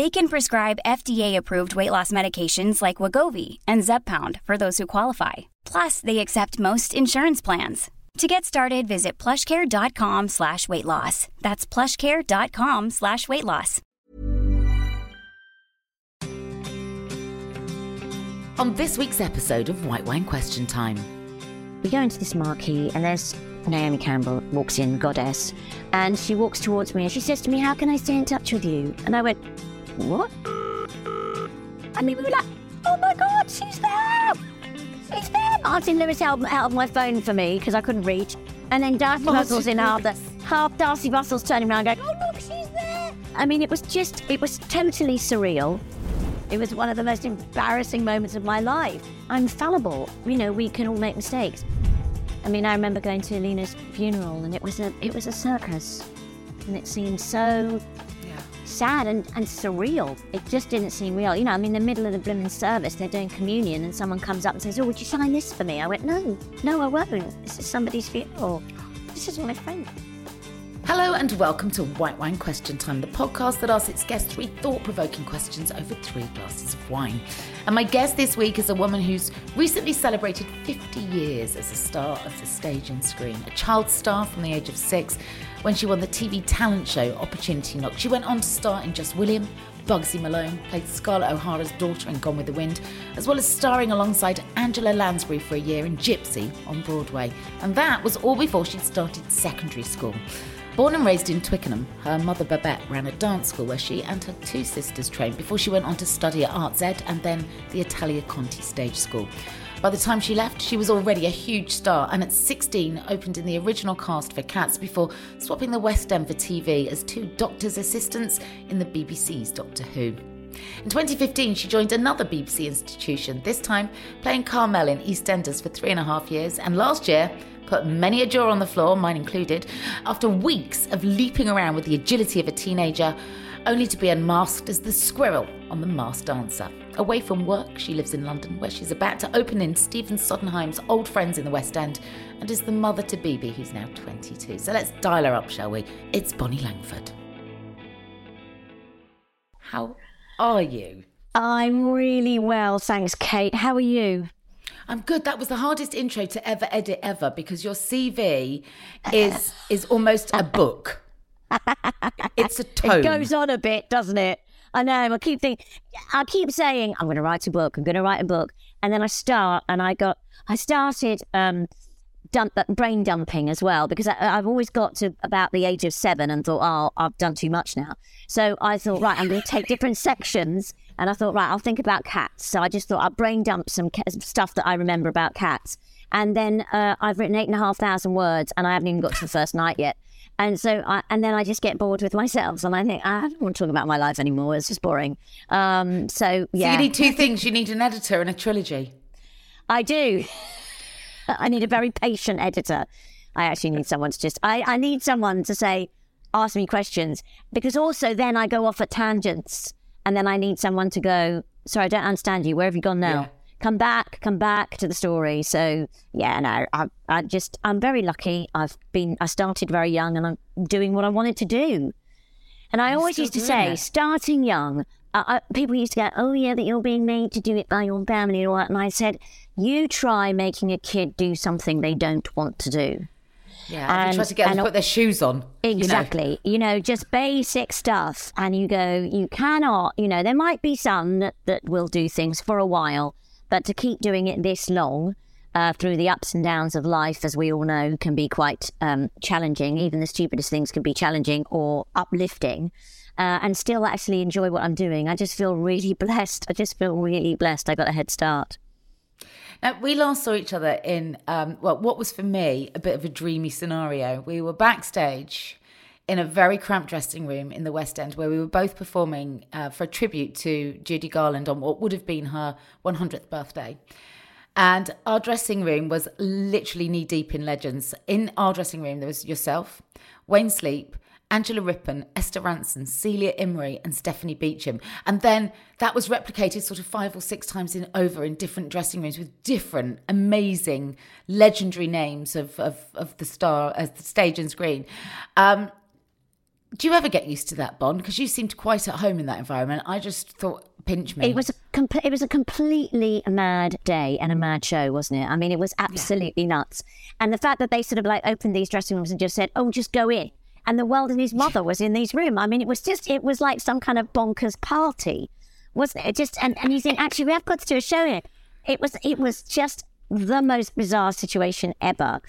They can prescribe FDA-approved weight loss medications like Wegovy and Zepbound for those who qualify. Plus, they accept most insurance plans. To get started, visit plushcare.com slash weight loss. That's plushcare.com slash weight loss. On this week's episode of White Wine Question Time. We go into this marquee, and there's Naomi Campbell walks in, goddess, and she walks towards me and she says to me, How can I stay in touch with you? And I went, What? I mean, we were like, Oh my god, she's there! She's there! Martin Lewis out, out of my phone for me because I couldn't reach. And then Darcey Bussell's in half the half Darcey Bussell's turning around going, Oh look, she's there! I mean, it was just, it was totally surreal. It was one of the most embarrassing moments of my life. I'm fallible. You know, we can all make mistakes. I mean, I remember going to Alina's funeral, and it was a it was a circus, and it seemed so sad and, and surreal. It just didn't seem real. You know, I'm in the middle of the blooming service, they're doing communion, and someone comes up and says, "Oh, would you sign this for me?" I went, "No, no, I won't. This is somebody's funeral. This is my friend." Hello and welcome to White Wine Question Time, the podcast that asks its guests three thought provoking questions over three glasses of wine. And my guest this week is a woman who's recently celebrated 50 years as a star of the stage and screen, a child star from the age of six. When she won the TV talent show Opportunity Knock, she went on to star in Just William, Bugsy Malone, played Scarlett O'Hara's daughter in Gone with the Wind, as well as starring alongside Angela Lansbury for a year in Gypsy on Broadway. And that was all before she'd started secondary school. Born and raised in Twickenham, her mother Babette ran a dance school where she and her two sisters trained before she went on to study at Arts Ed and then the Italia Conti Stage School. By the time she left, she was already a huge star and at 16 opened in the original cast for Cats before swapping the West End for TV as two doctor's assistants in the BBC's Doctor Who. In 2015, she joined another BBC institution, this time playing Carmel in EastEnders for three and a half years, and last year put many a jaw on the floor, mine included, after weeks of leaping around with the agility of a teenager, only to be unmasked as the squirrel on The Masked Dancer. Away from work, she lives in London, where she's about to open in Stephen Sondheim's old friends in the West End, and is the mother to Bibi, who's now 22. So let's dial her up, shall we? It's Bonnie Langford. How are you? I'm really well, thanks, Kate. How are you? I'm good. That was the hardest intro to ever edit ever because your CV is is almost a book. It's a tome. It goes on a bit, doesn't it? I know. I keep thinking, I keep saying, I'm going to write a book. I'm going to write a book, and then I start, and I got, I started um, dump, brain dumping as well because I, I've always got to about the age of seven and thought, oh, I've done too much now. So I thought, right, I'm going to take different sections, and I thought, right, I'll think about cats. So I just thought I'll brain dump some ca- stuff that I remember about cats, and then uh, I've written eight and a half thousand words, and I haven't even got to the first night yet. And so, I, and then I just get bored with myself, and I think I don't want to talk about my life anymore. It's just boring. Um, so yeah, So you need two things. You need an editor and a trilogy. I do. I need a very patient editor. I actually need someone to just. I, I need someone to say, ask me questions because also then I go off at tangents, and then I need someone to go. Sorry, I don't understand you. Where have you gone now? Yeah. Come back, come back to the story. So yeah, no, I, I just I'm very lucky. I've been I started very young, and I'm doing what I wanted to do. And I always used to say, it. starting young, uh, uh, people used to go, oh, yeah, that you're being made to do it by your family and all that. And I said, you try making a kid do something they don't want to do. Yeah. And- tried to get them to put their shoes on? you know? Exactly. You know? just basic stuff. And you go, you cannot, you know, there might be some that, that will do things for a while, but to keep doing it this long, uh, through the ups and downs of life, as we all know, can be quite um, challenging. Even the stupidest things can be challenging or uplifting. Uh, and still actually enjoy what I'm doing. I just feel really blessed. I just feel really blessed. I got a head start. Now, we last saw each other in, um, well, what was for me a bit of a dreamy scenario. We were backstage in a very cramped dressing room in the West End where we were both performing uh, for a tribute to Judy Garland on what would have been her 100th birthday. And our dressing room was literally knee deep in legends. In our dressing room, there was yourself, Wayne Sleep, Angela Rippon, Esther Rantzen, Celia Imrie, and Stephanie Beacham. And then that was replicated sort of five or six times in over in different dressing rooms with different amazing, legendary names of of, of the star as the stage and screen. Um, do you ever get used to that, Bond? Because you seemed quite at home in that environment. I just thought, pinch me. It was a com- it was a completely mad day and a mad show, wasn't it? I mean, it was absolutely nuts. And the fact that they sort of like opened these dressing rooms and just said, "Oh, just go in," and the world and his mother was in these rooms. I mean, it was just it was like some kind of bonkers party, wasn't it? It just and, and you think actually we have got to do a show here. It was it was just the most bizarre situation ever.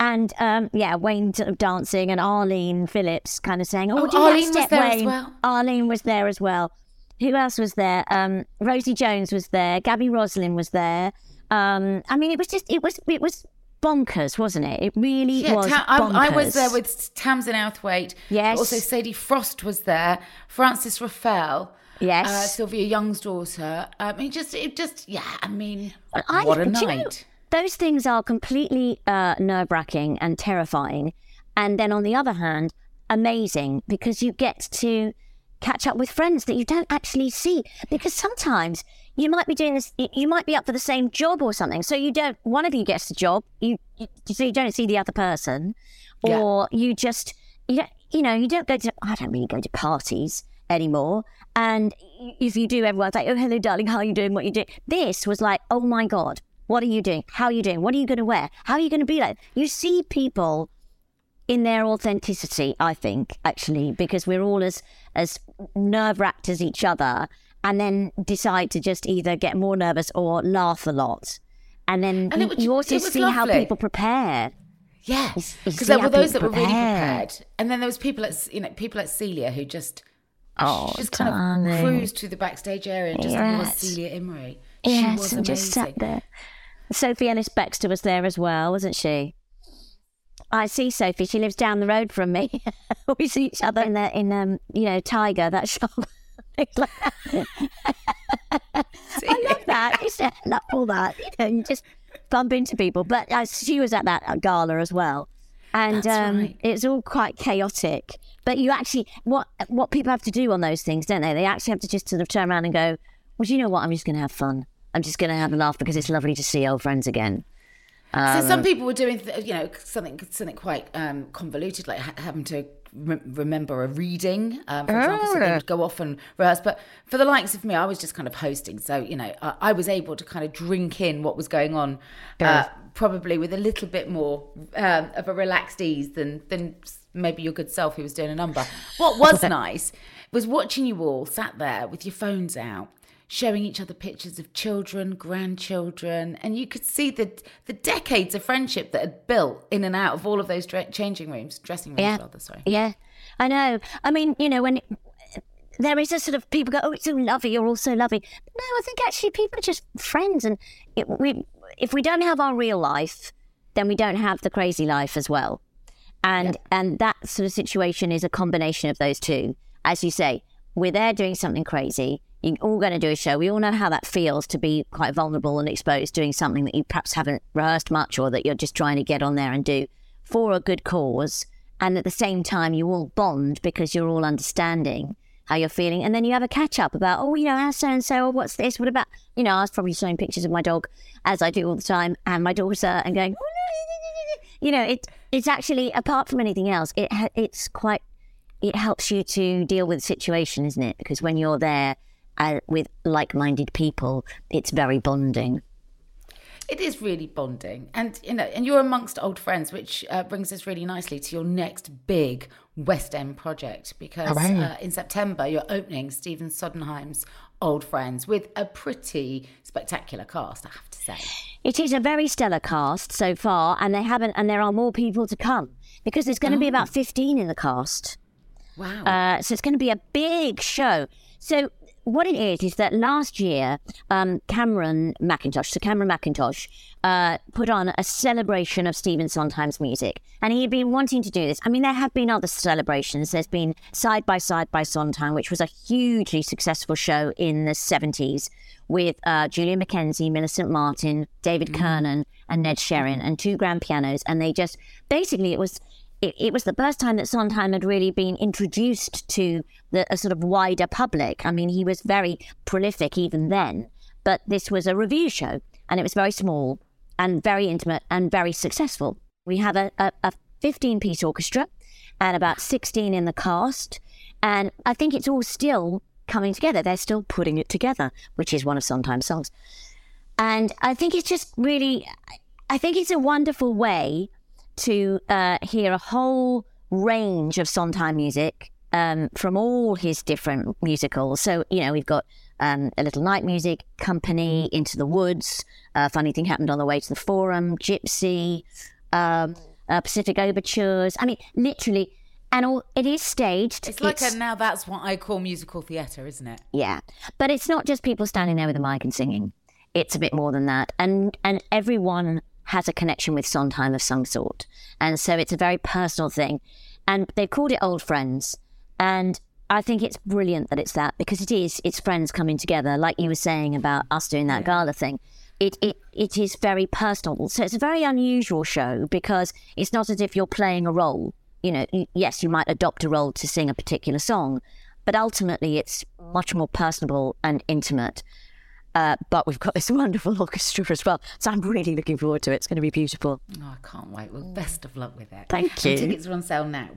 And um, yeah, Wayne sort of dancing and Arlene Phillips kind of saying, "Oh, Oh, do Arlene was step, there as well. Arlene was there as well. Who else was there? Um, Rosie Jones was there. Gabby Roslin was there. Um, I mean, it was just it was it was bonkers, wasn't it? It really Yeah, was. Ta- I, I was there with Tamsin Outhwaite. Yes. Also, Sadie Frost was there. Frances Ruffelle. Yes. Uh, Sylvia Young's daughter. I mean, just it just yeah. I mean, I- what a do you know, night. Those things are completely uh, nerve wracking and terrifying. And then on the other hand, amazing because you get to catch up with friends that you don't actually see. Because sometimes you might be doing this, you might be up for the same job or something. So you don't, one of you gets the job, you, you so you don't see the other person, Yeah. or you just, you don't, you know, you don't go to, I don't really go to parties anymore. And if you do, everyone's like, oh, hello, darling, how are you doing? What are you doing? This was like, oh my God, what are you doing? How are you doing? What are you going to wear? How are you going to be like? You see people in their authenticity, I think, actually, because we're all as as nerve wracked as each other, and then decide to just either get more nervous or laugh a lot, and then And it you, was- you also was see how people prepare. Yes, because there were those that people were really prepared, and then there was people at you know people at Celia who just Oh, just kind of darling. cruised through the backstage area and just Yes. Celia Imrie. Yes, she was and just sat there. Sophie Ellis Bextor was there as well, wasn't she? I see Sophie. She lives down the road from me. we see each other in the in um you know Tiger that shop. I love that. It's, I love all that. You know, you just bump into people. But uh, she was at that gala as well, and um, right. it's all quite chaotic. But you actually what what people have to do on those things, don't they? They actually have to just sort of turn around and go, "Well, do you know what? I'm just going to have fun. I'm just going to have a laugh because it's lovely to see old friends again." So some people were doing, th- you know, something something quite um, convoluted, like ha- having to re- remember a reading, um, for example. So they would go off and rehearse. But for the likes of me, I was just kind of hosting, so you know, I, I was able to kind of drink in what was going on, uh, probably with a little bit more um, of a relaxed ease than than maybe your good self who was doing a number. What was nice was watching you all sat there with your phones out showing each other pictures of children, grandchildren, and you could see the the decades of friendship that had built in and out of all of those dre- changing rooms, dressing rooms, Yeah. rather. Sorry. Yeah, I know. I mean, you know, when it, there is a sort of people go, "Oh, it's so lovely. You're all so lovely." But no, I think actually people are just friends, and it, we if we don't have our real life, then we don't have the crazy life as well. And and that sort of situation is a combination of those two. As you say, we're there doing something crazy. You're all going to do a show. We all know how that feels to be quite vulnerable and exposed doing something that you perhaps haven't rehearsed much or that you're just trying to get on there and do for a good cause. And at the same time, you all bond because you're all understanding how you're feeling. And then you have a catch up about, oh, you know, how's so and so, oh, what's this? What about, you know, I was probably showing pictures of my dog, as I do all the time, and my daughter, and going, oh, you know, it, it's actually, apart from anything else, it it's quite, it helps you to deal with the situation, isn't it? Because when you're there uh, with like minded people, it's very bonding. It is really bonding, and you know, and you're amongst old friends, which uh, brings us really nicely to your next big West End project. Because uh, in September you're opening Stephen Sondheim's Old Friends with a pretty spectacular cast, I have to say. It is a very stellar cast so far, and they haven't, and there are more people to come because there's going to be about 15 in the cast. Wow. Uh, so it's going to be a big show. So what it is is that last year, um, Cameron Mackintosh, so Cameron Mackintosh, uh, put on a celebration of Stephen Sondheim's music, and he had been wanting to do this. I mean, there have been other celebrations. There's been Side by Side by Sondheim, which was a hugely successful show in the 70s with uh, Julia McKenzie, Millicent Martin, David Kernan, and Ned Sherrin, and two grand pianos, and they just basically it was it, it, was the first time that Sondheim had really been introduced to the a sort of wider public. I mean, he was very prolific even then, but this was a review show, and it was very small and very intimate and very successful. We have a, a, a 15 piece orchestra and about 16 in the cast, and I think it's all still coming together. They're still putting it together, which is one of Sondheim's songs. And I think it's just really, I think it's a wonderful way to uh, hear a whole range of Sondheim music um, from all his different musicals. So, you know, we've got um, A Little Night Music, Company, Into the Woods, uh, Funny Thing Happened on the Way to the Forum, Gypsy, um, uh, Pacific Overtures. I mean, literally, and all, it is staged. It's like a, now that's what I call musical theatre, isn't it? Yeah, but it's not just people standing there with a mic and singing. It's a bit more than that, and and everyone has a connection with Sondheim of some sort. And so it's a very personal thing. And they've called it Old Friends. And I think it's brilliant that it's that because it is, it's friends coming together, like you were saying about us doing that gala thing. It, it, it is very personal. So it's a very unusual show because it's not as if you're playing a role. You know, yes, you might adopt a role to sing a particular song, but ultimately it's much more personable and intimate. Uh, but we've got this wonderful orchestra as well. So I'm really looking forward to it. It's going to be beautiful. Oh, I can't wait. Well, best of luck with it. Thank you. And tickets are on sale now.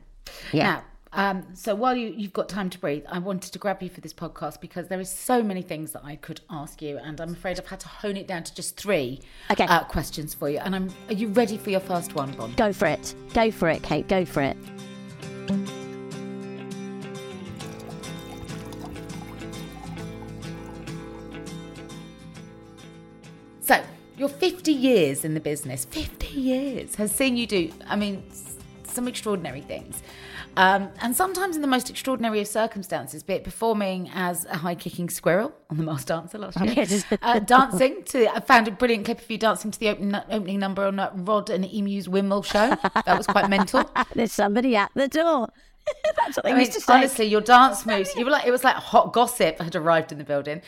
Yeah. Now, um, so while you, you've got time to breathe, I wanted to grab you for this podcast because there is so many things that I could ask you, and I'm afraid I've had to hone it down to just three okay. uh, questions for you. And I'm, are you ready for your first one, Bon? Go for it. Go for it, Kate. Go for it. Years in the business, 50 years, has seen you do, I mean, some extraordinary things. Um, and sometimes in the most extraordinary of circumstances, be it performing as a high kicking squirrel on The Masked Dancer last year, uh, dancing to, I found a brilliant clip of you dancing to the opening, opening number on Rod and Emu's Windmill show. That was quite mental. There's somebody at the door. That's what they I mean, used to say. honestly, your dance moves, you were like, it was like hot gossip had arrived in the building.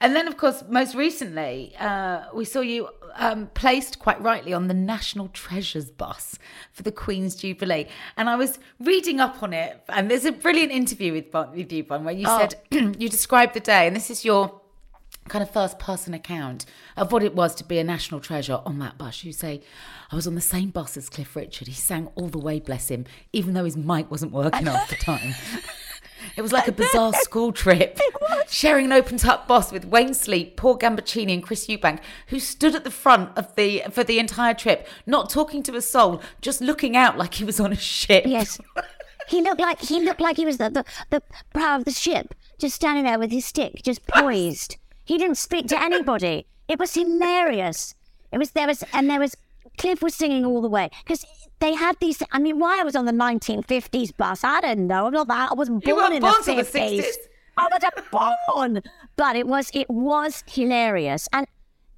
And then, of course, most recently, uh, we saw you um, placed quite rightly on the National Treasures bus for the Queen's Jubilee. And I was reading up on it, and there's a brilliant interview with, with you, Bon, where you Oh. said you described the day, and this is your kind of first person account of what it was to be a national treasure on that bus. You say, I was on the same bus as Cliff Richard. He sang all the way, bless him, even though his mic wasn't working half the time. It was like a bizarre school trip. Sharing an open top bus with Wayne Sleep, Paul Gambaccini, and Chris Eubank, who stood at the front of the for the entire trip, not talking to a soul, just looking out like he was on a ship. Yes. He looked like he looked like he was the, the, the prow of the ship, just standing there with his stick, just poised. He didn't speak to anybody. It was hilarious. It was there was and there was Cliff was singing all the way because they had these. I mean, why I was on the 1950s bus, I don't know. I'm not that. I wasn't born in the till the 50s. 60s. I wasn't born, but it was it was hilarious and.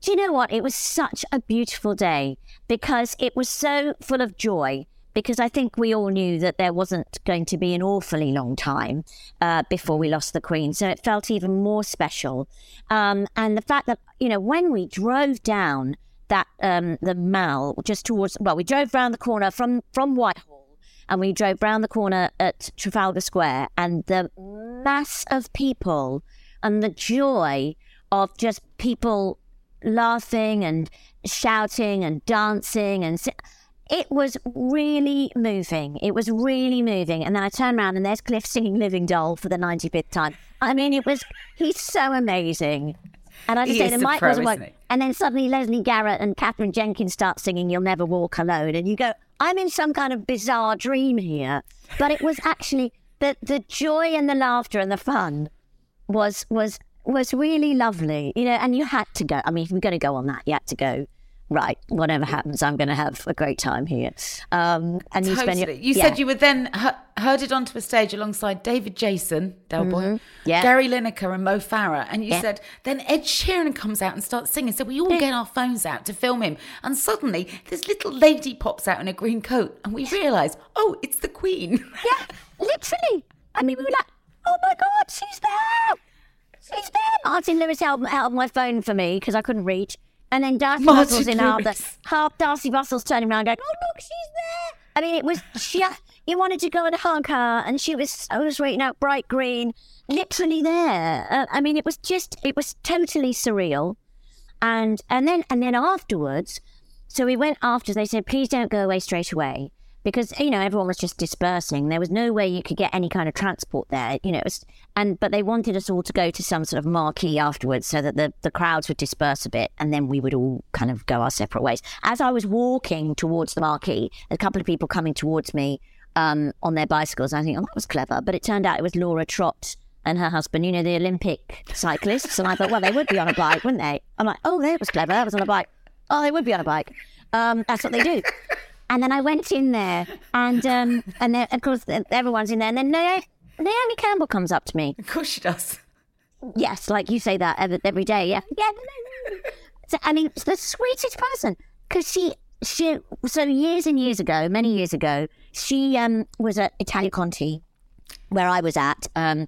Do you know what? It was such a beautiful day because it was so full of joy because I think we all knew that there wasn't going to be an awfully long time uh, before we lost the Queen. So it felt even more special. Um, and the fact that, you know, when we drove down that, um, the Mall just towards, well, we drove round the corner from, from Whitehall and we drove round the corner at Trafalgar Square and the mass of people and the joy of just people laughing and shouting and dancing and it was really moving. It was really moving. And then I turned around and there's Cliff singing Living Doll for the 95th time. I mean, it was, he's so amazing. And I just He is the mic pro, wasn't working. And then suddenly Lesley Garrett and Katherine Jenkins start singing You'll Never Walk Alone. And you go, I'm in some kind of bizarre dream here. But it was actually the, the joy and the laughter and the fun was was was really lovely. You know, and you had to go. I mean, if you're going to go on that, you had to go. Right, whatever happens, I'm going to have a great time here. Um, and you spend your, You yeah. said you were then herded onto a stage alongside David Jason, Del Boy, Mm-hmm. Yeah. Gary Lineker, and Mo Farah. And you Yeah. said then Ed Sheeran comes out and starts singing. So we all get our phones out to film him. And suddenly this little lady pops out in a green coat. And we realise, oh, it's the Queen. Yeah, literally. I mean, we were like, oh my God, she's there. She's there. Martin Lewis held, held my phone for me because I couldn't reach. And then Darcey Martin Bussell's in half the, half Darcey Bussell's turning around going, oh, look, she's there. I mean, it was she you wanted to go and hug her and she was I was sweet out, bright green, literally there. Uh, I mean, it was just, it was totally surreal. And, and then, and then afterwards, so we went after, they said, please don't go away straight away. Because, you know, everyone was just dispersing. There was no way you could get any kind of transport there. You know, was, and, but they wanted us all to go to some sort of marquee afterwards so that the, the crowds would disperse a bit and then we would all kind of go our separate ways. As I was walking towards the marquee, a couple of people coming towards me um, on their bicycles. I think, oh, that was clever. But it turned out it was Laura Trott and her husband, you know, the Olympic cyclists. And I thought, well, they would be on a bike, wouldn't they? I'm like, oh, that was clever. That was on a bike. Oh, they would be on a bike. Um, that's what they do. And then I went in there, and um, and then, of course everyone's in there. And then Naomi, Naomi Campbell comes up to me. of course she does. Yes, like you say that every, every day. Yeah, yeah. So, I mean, it's the sweetest person because she she so years and years ago, many years ago, she um was at Italia Conti where I was at. Um,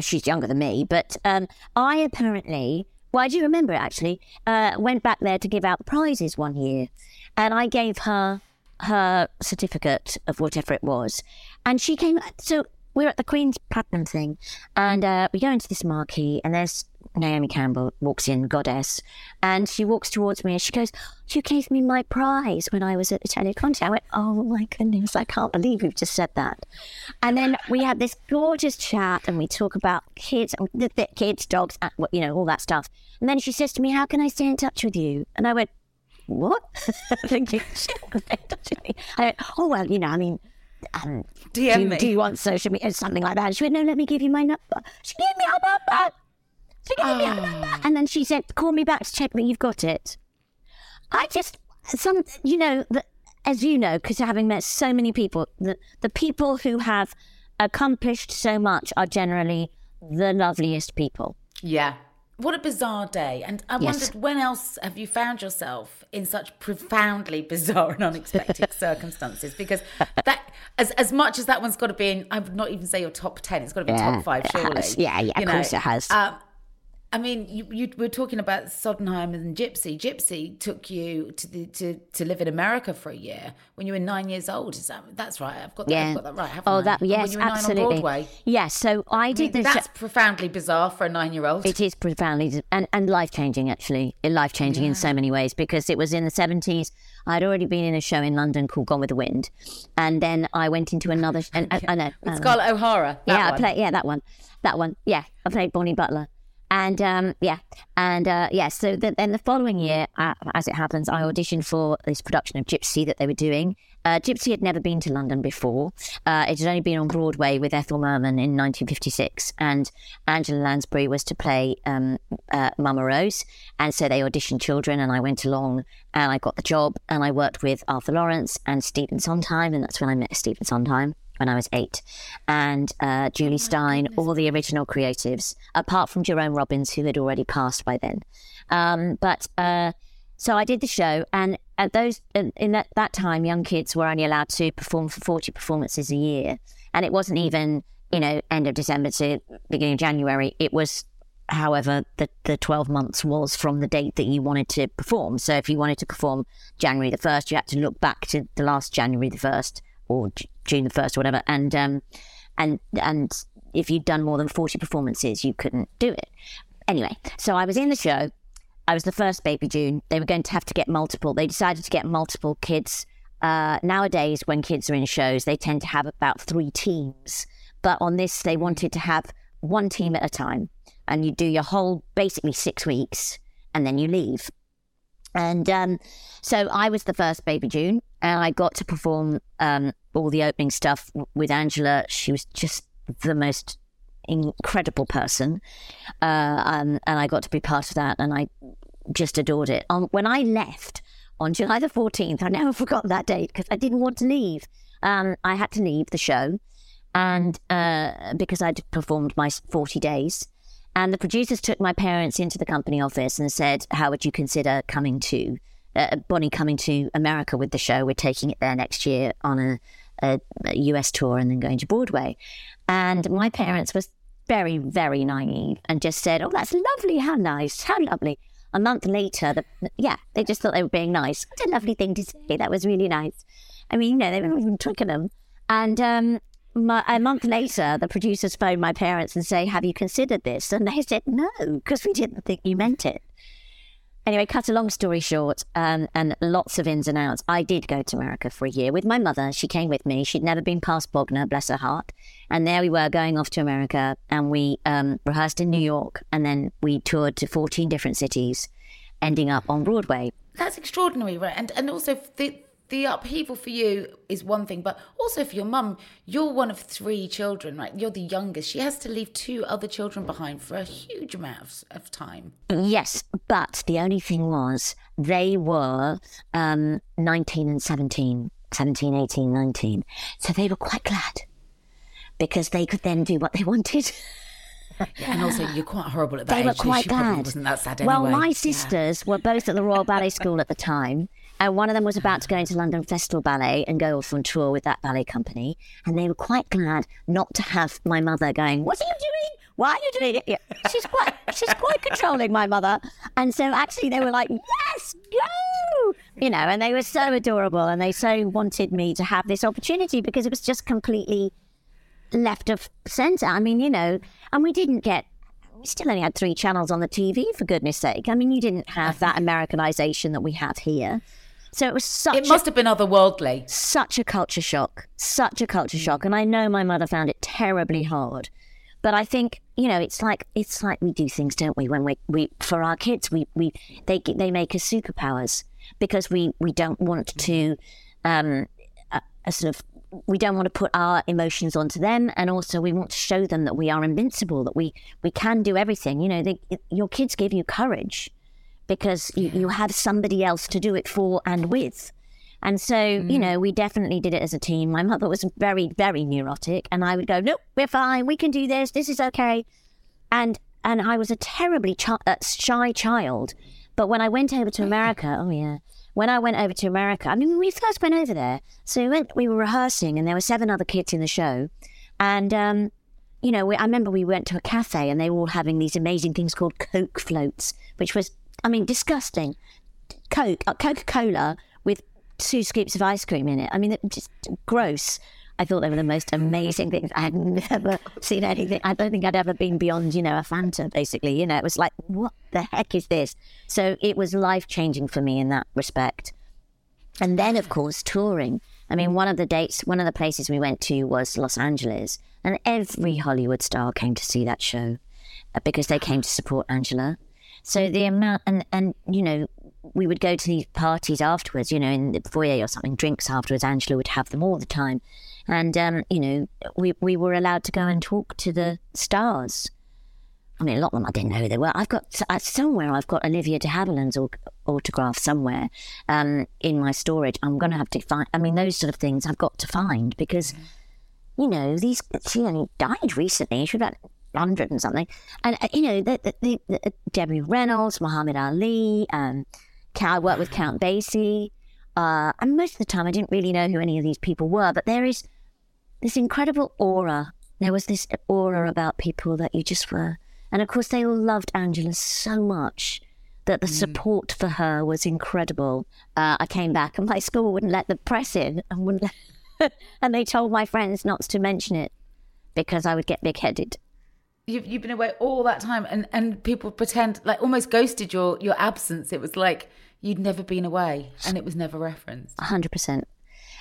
she's younger than me, but um, I apparently, well, I do remember it actually, uh, went back there to give out the prizes one year, and I gave her her certificate of whatever it was, and she came. So we're at the Queen's Platinum thing, and uh, we go into this marquee, and there's Naomi Campbell walks in, goddess, and she walks towards me and she goes, "You gave me my prize when I was at Italia Conti." I went, "Oh my goodness, I can't believe you've just said that." And then we had this gorgeous chat, and we talk about kids, the, kids, dogs, you know, all that stuff. And then she says to me, "How can I stay in touch with you?" And I went, "What?" Thinking, "Stay in touch with me." I went, "Oh well, you know, I mean." Um, do, DM you- me. do you want social media, something like that? And she went, no, let me give you my number. She gave me her number. She gave me her number. And then she said, call me back to check that you've got it. I just, some, you know, the, as you know, because having met so many people, the, the people who have accomplished so much are generally the loveliest people. Yeah. What a bizarre day. And I Yes. wondered when else have you found yourself in such profoundly bizarre and unexpected circumstances? Because that as as much as that one's got to be in I would not even say your top ten, it's got to be Yeah, top five, surely. has. Yeah, yeah, You of course it has. Um, I mean, you, you were talking about Sondheim and Gypsy. Gypsy took you to the, to to live in America for a year when you were nine years old. Is that that's right? I've got that, Yeah. I've got that right. Oh, I? that yes, when you were nine on absolutely. Broadway. Yes. So I I did mean, this. that's profoundly bizarre for a nine-year-old. It is profoundly and, and life changing, actually. Uh, life changing in so many ways because it was in the 70s. I'd already been in a show in London called Gone with the Wind. And then I went into another. And, I, I know. I know. Scarlett O'Hara. yeah, I one. played. Yeah, that one. That one. Yeah, I played Bonnie Butler. And um, yeah, and uh, yeah. So the, then the following year, uh, as it happens, I auditioned for this production of Gypsy that they were doing. Uh, Gypsy had never been to London before. Uh, it had only been on Broadway with Ethel Merman in 1956, and Angela Lansbury was to play um, uh, Mama Rose. And so they auditioned children, and I went along, and I got the job, and I worked with Arthur Laurents and Stephen Sondheim, and that's when I met Stephen Sondheim when I was eight, and uh, Jule Styne, all the original creatives, apart from Jerome Robbins, who had already passed by then. Um, but uh, so I did the show, and at those in, in that, that time, young kids were only allowed to perform for 40 performances a year. And it wasn't even, you know, end of December to beginning of January. It was, however, the, the 12 months was from the date that you wanted to perform. So if you wanted to perform January the 1st, you had to look back to the last January the 1st or June the 1st or whatever. And, um, and, and if you'd done more than 40 performances, you couldn't do it. Anyway, so I was in the show. I was the first baby June. They were going to have to get multiple. They decided to get multiple kids. Uh, nowadays, when kids are in shows, they tend to have about three teams. But on this, they wanted to have one team at a time. And you do your whole basically six weeks and then you leave. And um, so I was the first baby June and I got to perform um, all the opening stuff with Angela. She was just the most incredible person. Uh, um, and I got to be part of that and I just adored it. Um, when I left on July the 14th, I never forgot that date because I didn't want to leave. Um, I had to leave the show and uh, because I'd performed my 40 days. And the producers took my parents into the company office and said, How would you consider coming to uh, Bonnie coming to America with the show? We're taking it there next year on a, a, US tour and then going to Broadway. And my parents were very, very naive and just said, Oh, that's lovely. How nice. How lovely. A month later, the, yeah, they just thought they were being nice. What a lovely thing to say. That was really nice. I mean, you know, they were even tricking them. And um, my, a month later, the producers phoned my parents and say, "Have you considered this?" And they said, "No, because we didn't think you meant it." Anyway, cut a long story short, um, and lots of ins and outs. I did go to America for a year with my mother. She came with me. She'd never been past Bognor, bless her heart. And there we were going off to America, and we um, rehearsed in New York, and then we toured to 14 different cities, ending up on Broadway. That's extraordinary, right? And and also the the upheaval for you is one thing, but also for your mum, you're one of three children, right? You're the youngest. She has to leave two other children behind for a huge amount of, of time. Yes, but the only thing was they were um, 19 and 17, 17, 18, 19. So they were quite glad because they could then do what they wanted. Yeah, and also you're quite horrible at that they age. were quite glad. wasn't that sad anyway. Well, my Yeah. sisters were both at the Royal Ballet School at the time. And one of them was about to go into London Festival Ballet and go off on tour with that ballet company. And they were quite glad not to have my mother going, What are you doing? Why are you doing it? She's quite she's quite controlling, my mother. And so actually they were like, Yes, go you know, and they were so adorable and they so wanted me to have this opportunity because it was just completely left of centre. I mean, you know, and we didn't get we still only had three channels on the TV, for goodness sake. I mean, you didn't have that Americanization that we have here. So it was such It must a, have been otherworldly. such a culture shock, such a culture shock. And I know my mother found it terribly hard. But I think, you know, it's like it's like we do things, don't we? When we, we for our kids, we, we they they make us superpowers because we, we don't want to um a, a sort of we don't want to put our emotions onto them and also we want to show them that we are invincible that we we can do everything you know they, your kids give you courage because you, you have somebody else to do it for and with. And so you know we definitely did it as a team. My mother was very very neurotic and i would go nope we're fine. We can do this. This is okay. And and I was a terribly chi- uh, shy child. But when I went over to America, oh yeah, when I went over to America, I mean, when we first went over there, so we went, we were rehearsing, and there were seven other kids in the show, and um, you know, we, I remember we went to a cafe, and they were all having these amazing things called Coke floats, which was, I mean, disgusting. Coke, uh, Coca Cola with two scoops of ice cream in it. I mean, just gross. I thought they were the most amazing things. I had never seen anything. I don't think I'd ever been beyond, you know, a Fanta, basically. You know, it was like, what the heck is this? So it was life changing for me in that respect. And then, of course, touring. I mean, one of the dates, one of the places we went to was Los Angeles, and every Hollywood star came to see that show uh, because they came to support Angela. So the amount, and and you know, we would go to these parties afterwards, you know, in the foyer or something, drinks afterwards. Angela would have them all the time, and um, you know, we we were allowed to go and talk to the stars. I mean, a lot of them I didn't know who they were. I've got uh, somewhere. I've got Olivia de Havilland's au- autograph somewhere um, in my storage. I'm going to have to find. I mean, those sort of things I've got to find because, you know, these. She only died recently. She was about hundred and something, and uh, you know, the, the, the, the Debbie Reynolds, Muhammad Ali. Um, I worked with Count Basie. Uh, and most of the time, I didn't really know who any of these people were, but there is this incredible aura. There was this aura about people that you just were. And of course, they all loved Angela so much that the support for her was incredible. Uh, I came back and my school wouldn't let the press in and wouldn't let, and they told my friends not to mention it because I would get big headed. You've, you've been away all that time, and, and people pretend like almost ghosted your your absence. It was like you'd never been away, and it was never referenced. hundred percent.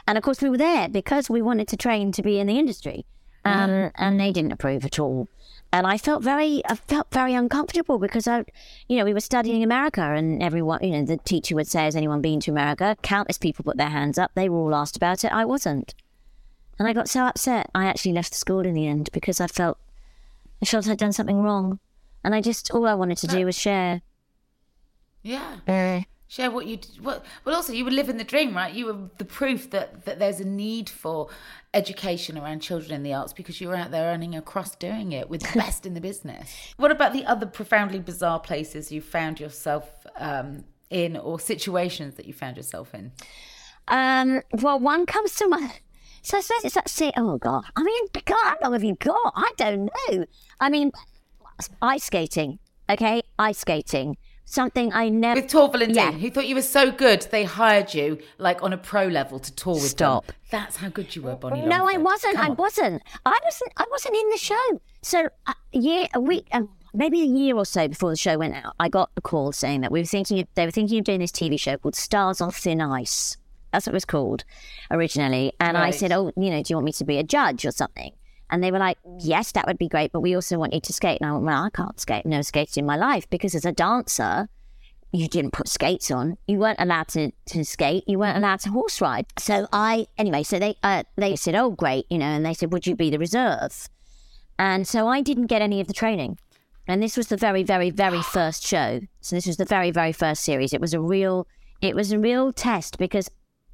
And of course, we were there because we wanted to train to be in the industry, um, and they didn't approve at all. And I felt very, I felt very uncomfortable because I, you know, we were studying America, and everyone, you know, the teacher would say, "Has anyone been to America?" Countless people put their hands up. They were all asked about it. I wasn't, and I got so upset. I actually left the school in the end because I felt, I felt I'd done something wrong, and I just all I wanted to do was share. Yeah. Share what you did. What, well, also you were living the dream, right? You were the proof that that there's a need for education around children in the arts because you were out there earning a cross doing it with the best in the business. What about the other profoundly bizarre places you found yourself um, in, or situations that you found yourself in? Um, well, one comes to my. So I suppose it's that say, oh God. I mean, God, how long have you got? I don't know. I mean, ice skating, okay? Ice skating. Something I never. With Torvill and Yeah. Who thought you were so good, they hired you like on a pro level to tour with Stop. them. That's how good you were, Bonnie. No, I wasn't. Come I on. wasn't. I wasn't. I wasn't in the show. So a year, a week, um, maybe a year or so before the show went out, I got a call saying that we were thinking. Of, they were thinking of doing this TV show called Stars on Thin Ice. That's what it was called originally. And I said, "Oh, you know, do you want me to be a judge or something?" And they were like, "Yes, that would be great, but we also want you to skate." And I went, "Well, I can't skate. Never skated in my life because as a dancer." you didn't put skates on. You weren't allowed to, to skate. You weren't allowed to horse ride. So I anyway. So they uh, they said, "Oh, great," you know, and they said, "Would you be the reserve?" And so I didn't get any of the training. And this was the very, very, very first show. So this was the very, very first series. It was a real, it was a real test because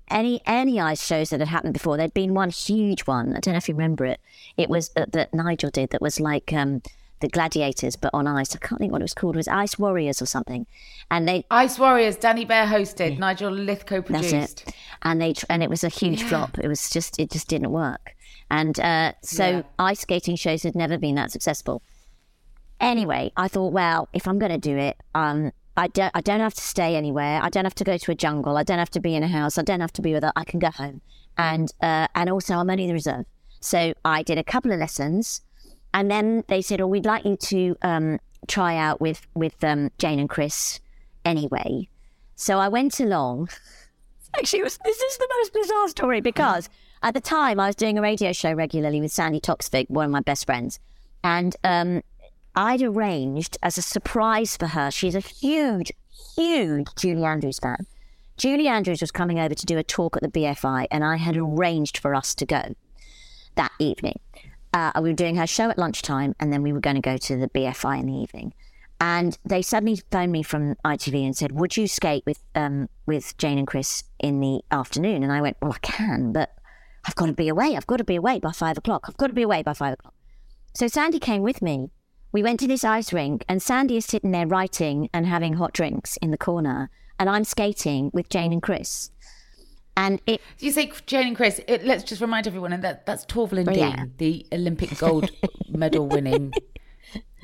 any any ice shows that had happened before, there'd been one huge one. I don't know if you remember it. It was that, that Nigel did. That was like um, the gladiators, but on ice. I can't think what it was called. It was Ice Warriors or something. And they Ice Warriors, Danny Bear hosted, Nigel Lythgoe that's produced. it. And they and it was a huge flop. It was just it just didn't work. And uh, so Yeah. ice skating shows had never been that successful. Anyway, I thought, well, if I'm going to do it, um, I don't I don't have to stay anywhere. I don't have to go to a jungle. I don't have to be in a house. I don't have to be with her. I can go home. And uh, and also I'm only in the reserve. So I did a couple of lessons, and then they said, "Oh, we'd like you to um, try out with with um, Jane and Chris anyway." So I went along. Actually, was, this is the most bizarre story because at the time I was doing a radio show regularly with Sandi Toksvig, one of my best friends, and um, I'd arranged as a surprise for her. She's a huge, huge Julie Andrews fan. Julie Andrews was coming over to do a talk at the BFI, and I had arranged for us to go that evening. Uh, we were doing her show at lunchtime, and then we were going to go to the BFI in the evening. And they suddenly phoned me from ITV and said, "Would you skate with um, with Jane and Chris in the afternoon?" And I went, "Well, I can, but I've got to be away. I've got to be away by five o'clock. I've got to be away by five o'clock." So Sandi came with me. We went to this ice rink, and Sandi is sitting there writing and having hot drinks in the corner, and I'm skating with Jane and Chris. And it You say Jane and Chris. It, let's just remind everyone, and that that's Torvill and Yeah. Dean, the Olympic gold medal winning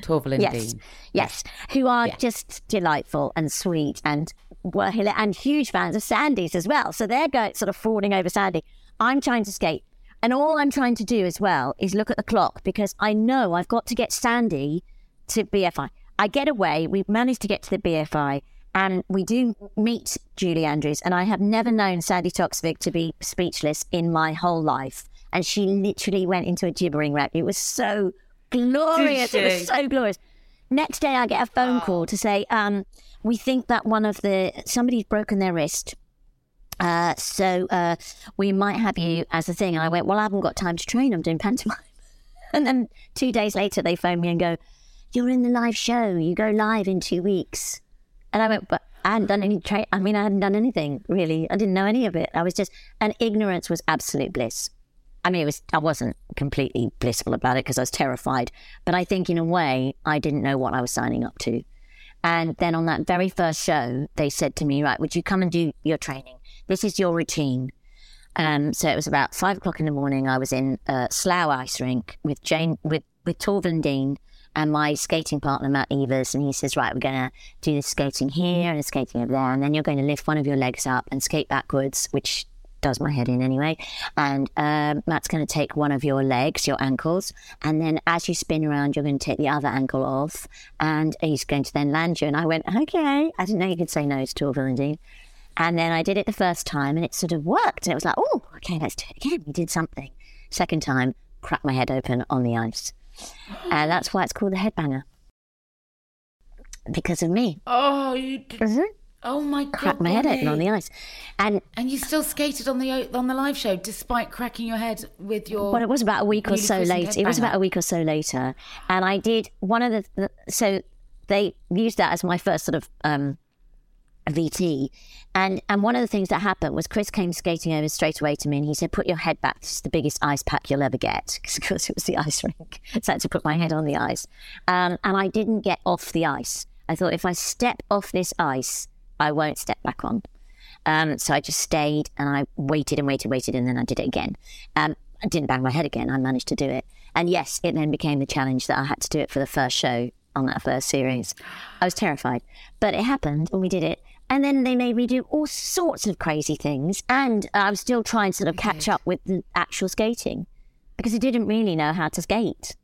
Torvill and yes, Dean. yes, who are Yeah. just delightful and sweet and were and huge fans of Sandi's as well. So they're going sort of fawning over Sandi. I'm trying to skate, and all I'm trying to do as well is look at the clock because I know I've got to get Sandi to BFI. I get away. We've managed to get to the BFI. And we do meet Julie Andrews, and I have never known Sandi Toksvig to be speechless in my whole life. And she literally went into a gibbering wreck. It was so glorious. It was so glorious. Next day, I get a phone call to say, um, "We think that one of the somebody's broken their wrist, uh, so uh, we might have you as a thing." And I went, "Well, I haven't got time to train. I'm doing pantomime." And then two days later, they phone me and go, "You're in the live show. You go live in two weeks." And I went, "But I hadn't done any train. I mean, I hadn't done anything really. I didn't know any of it. I was just, and ignorance was absolute bliss." I mean, it was. I wasn't completely blissful about it because I was terrified. But I think, in a way, I didn't know what I was signing up to. And then on that very first show, they said to me, "Right, would you come and do your training?" This is your routine. Um, so it was about five o'clock in the morning. I was in uh, Slough Ice Rink with Jane, with with Torvill Dean and my skating partner Matt Evers, and he says, "Right, we're going to do the skating here and skating over there, and then you're going to lift one of your legs up and skate backwards, which does my head in anyway. And um, Matt's going to take one of your legs, your ankles, and then as you spin around, you're going to take the other ankle off, and he's going to then land you." And I went, "Okay." I didn't know you could say no to Torvill and Dean. And then I did it the first time and it sort of worked. And it was like, oh, okay, let's do it again. We did something. Second time, cracked my head open on the ice. And that's why it's called the headbanger. Because of me. Oh, you did. Mhm. Oh my god! Cracked my head open on the ice. And And you still skated on the on the live show despite cracking your head with your. Well, it was about a week or so later. It was about a week or so later, and I did one of the. the so they used that as my first sort of um, VT, and and one of the things that happened was Chris came skating over straight away to me, and he said, "Put your head back. This is the biggest ice pack you'll ever get." Because of course, it was the ice rink, so I had to put my head on the ice, um, and I didn't get off the ice. I thought if I step off this ice, I won't step back on. Um, so I just stayed and I waited and waited, waited, and then I did it again. Um, I didn't bang my head again. I managed to do it. And yes, it then became the challenge that I had to do it for the first show on that first series. I was terrified, but it happened and we did it. And then they made me do all sorts of crazy things. And I was still trying to sort of catch up with the actual skating because I didn't really know how to skate.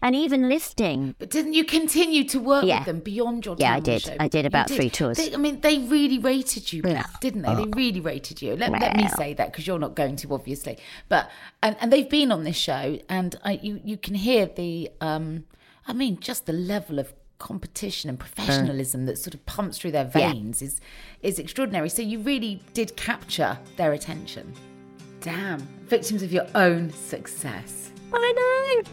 And even lifting. But didn't you continue to work Yeah. with them beyond your time Yeah, I did. show? I did about three tours. They, I mean, they really rated you, Yeah. didn't they? They really rated you. Let, let me say that because you're not going to, obviously. But and, and they've been on this show, and I, you you can hear the, um, I mean, just the level of competition and professionalism that sort of pumps through their Yeah. veins is is extraordinary. So you really did capture their attention. Damn, victims of your own success. I know.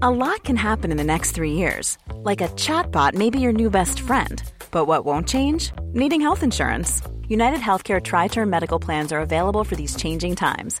A lot can happen in the next three years. Like a chatbot may be your new best friend. But what won't change? Needing health insurance. United Healthcare Tri Term Medical Plans are available for these changing times.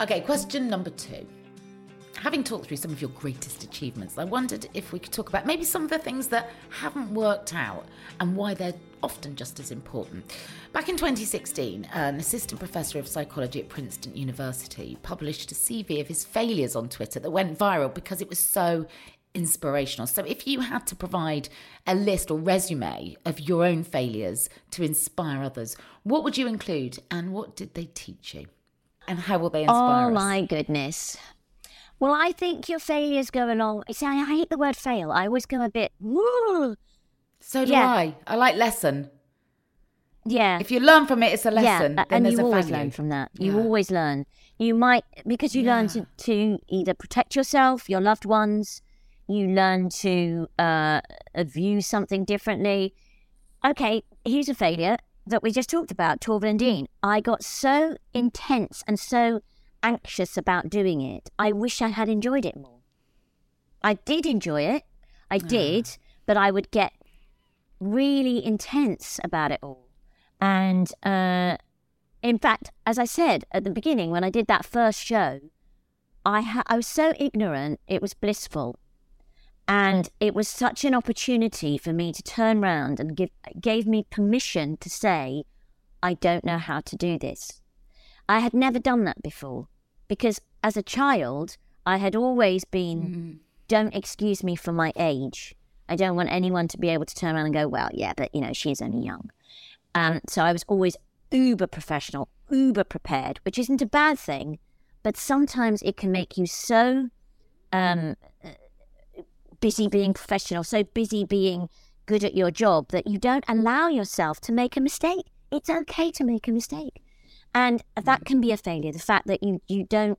Okay, question number two. Having talked through some of your greatest achievements, I wondered if we could talk about maybe some of the things that haven't worked out and why they're often just as important. Back in 2016, an assistant professor of psychology at Princeton University published a CV of his failures on Twitter that went viral because it was so inspirational. So, if you had to provide a list or resume of your own failures to inspire others, what would you include and what did they teach you? And how will they inspire Oh us? my goodness. Well, I think your failures go along. See, I hate the word fail. I always go a bit, "Woo." So do Yeah. I. I like lesson. yeah. If you learn from it, it's a lesson. Yeah, then and there's you a always value. learn from that. You Yeah. always learn. You might because you learn to, to either protect yourself, your loved ones. You learn to uh, view something differently. Okay, here's a failure. That we just talked about, Torvill and Dean. I got so intense and so anxious about doing it. I wish I had enjoyed it more. I did enjoy it. I did, but I would get really intense about it all. And uh, in fact, as I said at the beginning, when I did that first show, I ha- I was so ignorant, it was blissful. And it was such an opportunity for me to turn around and give gave me permission to say, I don't know how to do this. I had never done that before because as a child, I had always been, don't excuse me for my age. I don't want anyone to be able to turn around and go, well, yeah, but you know, she is only young. Um, so I was always uber professional, uber prepared, which isn't a bad thing, but sometimes it can make you so um, busy being professional, so busy being good at your job that you don't allow yourself to make a mistake. It's okay to make a mistake. And that can be a failure. The fact that you, you don't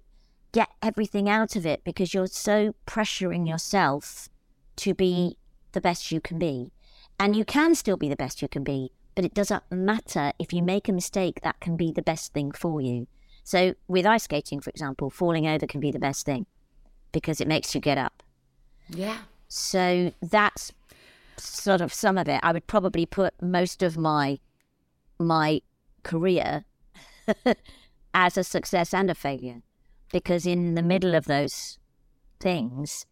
get everything out of it because you're so pressuring yourself to be the best you can be. And you can still be the best you can be, but it doesn't matter if you make a mistake, that can be the best thing for you. So, with ice skating, for example, falling over can be the best thing because it makes you get up. Yeah. So, that's sort of some of it. I would probably put most of my my career as a success and a failure because in the middle of those things,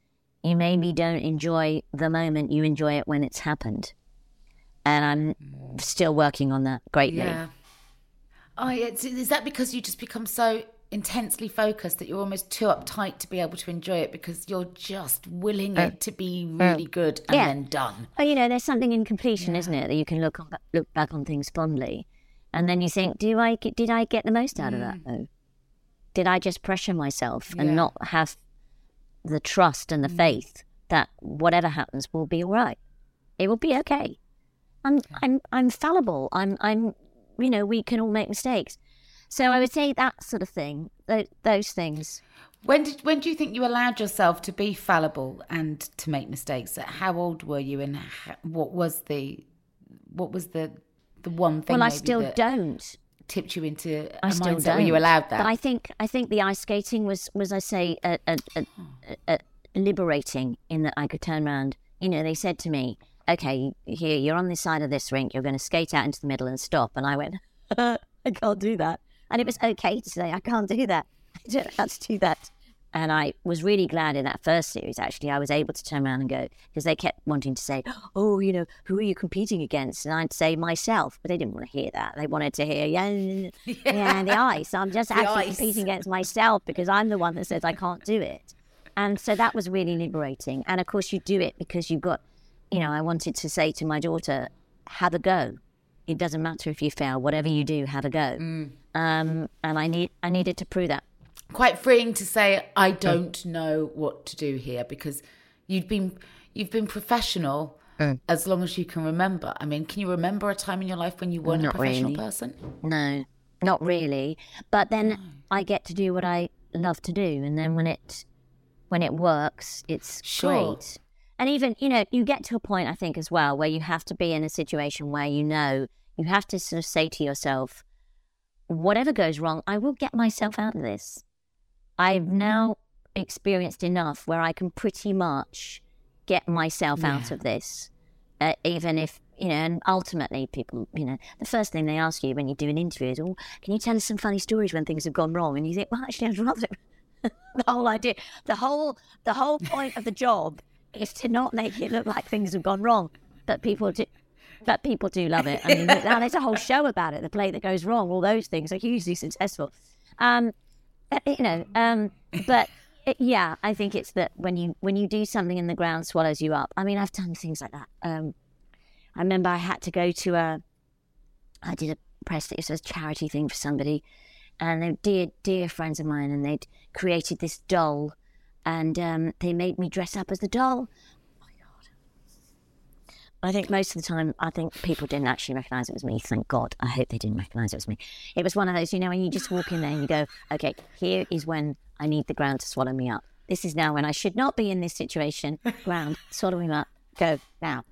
you maybe don't enjoy the moment, you enjoy it when it's happened. And I'm mm. still working on that greatly. Yeah. Oh, yeah. Is- Is that because you just become so intensely focused that you're almost too uptight to be able to enjoy it because you're just willing oh. it to be oh. really good and Yeah. then done? Oh, you know, there's something in completion, isn't it, that you can look on, look back on things fondly, and then you think, do I did I get the most out of that mm. though? Did I just pressure myself and Yeah. not have the trust and the mm. faith that whatever happens will be all right? It will be okay. I'm I'm I'm fallible. I'm I'm you know we can all make mistakes. So I would say that sort of thing, those, those things. When did when do you think you allowed yourself to be fallible and to make mistakes? How old were you, and how, what was the what was the the one thing? well, I still that don't. tipped you into a I still mindset don't. where you allowed that. But I think I think the ice skating was was I say a, a, a liberating in that I could turn around. You know, they said to me, "Okay, here you're on this side of this rink. You're going to skate out into the middle and stop." And I went, "I can't do that." And it was okay to say, "I can't do that. I don't know how to do that." And I was really glad in that first series, actually, I was able to turn around and go, because they kept wanting to say, oh, you know, who are you competing against? And I'd say myself, but they didn't want to hear that. They wanted to hear, yeah, yeah, the ice. I'm just actually ice. competing against myself because I'm the one that says I can't do it. And so that was really liberating. And of course, you do it because you've got, you know, I wanted to say to my daughter, have a go. It doesn't matter if you fail, whatever you do, have a go. Um, and I need, I needed to prove that. quite freeing to say I don't know what to do here because you've been you've been professional as long as you can remember. I mean, can you remember a time in your life when you weren't Not a professional really. person? No, not really. But then I get to do what I love to do, and then when it when it works, it's Sure. great. And even you know, you get to a point I think as well where you have to be in a situation where you know you have to sort of say to yourself, whatever goes wrong, I will get myself out of this. I've now experienced enough where I can pretty much get myself out of this, uh, even if you know. And ultimately, people, you know, the first thing they ask you when you do an interview is, "Oh, can you tell us some funny stories when things have gone wrong?" And you think, "Well, actually, I'd rather." the whole idea, the whole, the whole point of the job is to not make it look like things have gone wrong, but people do. But people do love it. I mean, now there's a whole show about it. The play that goes wrong, all those things are hugely successful. Um, uh, you know um but uh, yeah i think it's that when you when you do something and the ground swallows you up i mean i've done things like that um i remember i had to go to a i did a press it was a charity thing for somebody and they're dear dear friends of mine and they'd created this doll and um they made me dress up as the doll I think most of the time, I think people didn't actually recognise it was me. Thank God. I hope they didn't recognise it was me. It was one of those, you know, when you just walk in there and you go, okay, here is when I need the ground to swallow me up. This is now when I should not be in this situation. Ground, swallow me up. Go now.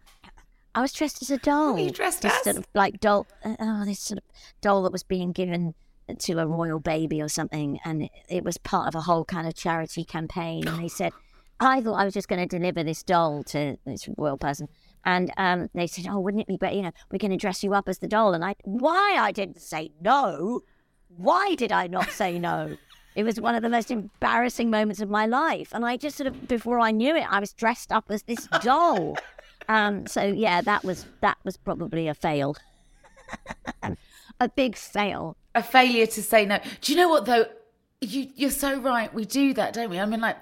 I was dressed as a doll. were you dressed this as? Sort of like doll. uh, Oh, this sort of doll that was being given to a royal baby or something, and it, was part of a whole kind of charity campaign. And they said, I thought I was just going to deliver this doll to this royal person. And um, they said, "Oh, wouldn't it be better? You know, we're going to dress you up as the doll." And I, why I didn't say no? Why did I not say no? It was one of the most embarrassing moments of my life, and I just sort of, before I knew it, I was dressed up as this doll. Um, so yeah, that was that was probably a fail, a big fail. A failure to say no. Do you know what though? You you're so right. We do that, don't we? I mean, like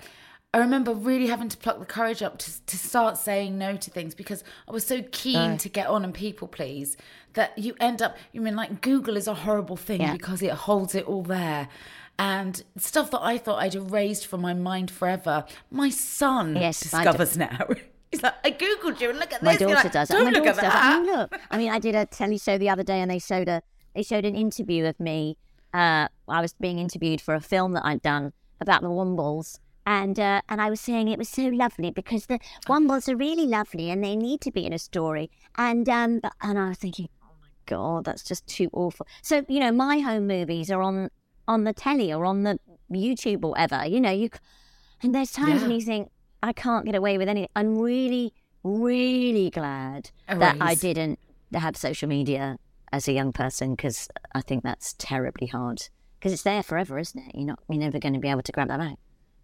I remember really having to pluck the courage up to to start saying no to things because I was so keen to get on and people please that you end up. You mean like Google is a horrible thing Yeah. because it holds it all there. And stuff that I thought I'd erased from my mind forever, my son Yes, discovers now. He's like, I googled you and look at My this. Daughter like, does. Don't my look daughter at does. that. I mean, look. I mean, I did a telly show the other day, and they showed a they showed an interview of me. Uh, I was being interviewed for a film that I'd done about the Wombles. And uh, and I was saying it was so lovely because the Wombles are really lovely and they need to be in a story. And um but- and I was thinking, oh my god, that's just too awful. So you know, my home movies are on on the telly or on the YouTube or whatever. You know, you and there's times when you think I can't get away with anything. I'm really really glad that I didn't have social media as a young person because I think that's terribly hard because it's there forever, isn't it? You're not, you're never going to be able to grab that back.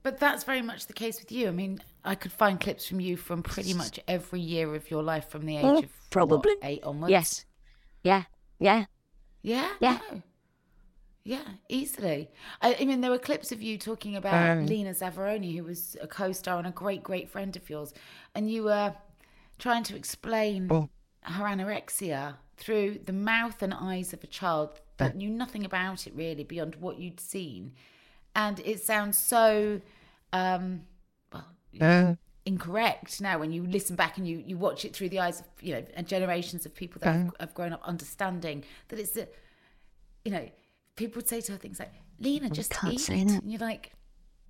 But that's very much the case with you. I mean, I could find clips from you from pretty much every year of your life from the age Mm, of probably. what, eight onwards. Yes, yeah, yeah. Yeah. Yeah. no. Yeah, easily. I, I mean, there were clips of you talking about Um. Lena Zavaroni, who was a co-star and a great, great friend of yours, and you were trying to explain her anorexia through the mouth and eyes of a child that knew nothing about it really beyond what you'd seen, and it sounds so, um, well, incorrect now when you listen back and you, you watch it through the eyes of you know and generations of people that have, have grown up understanding that it's a you know people would say to her things like lena just can't eat say that. and you're like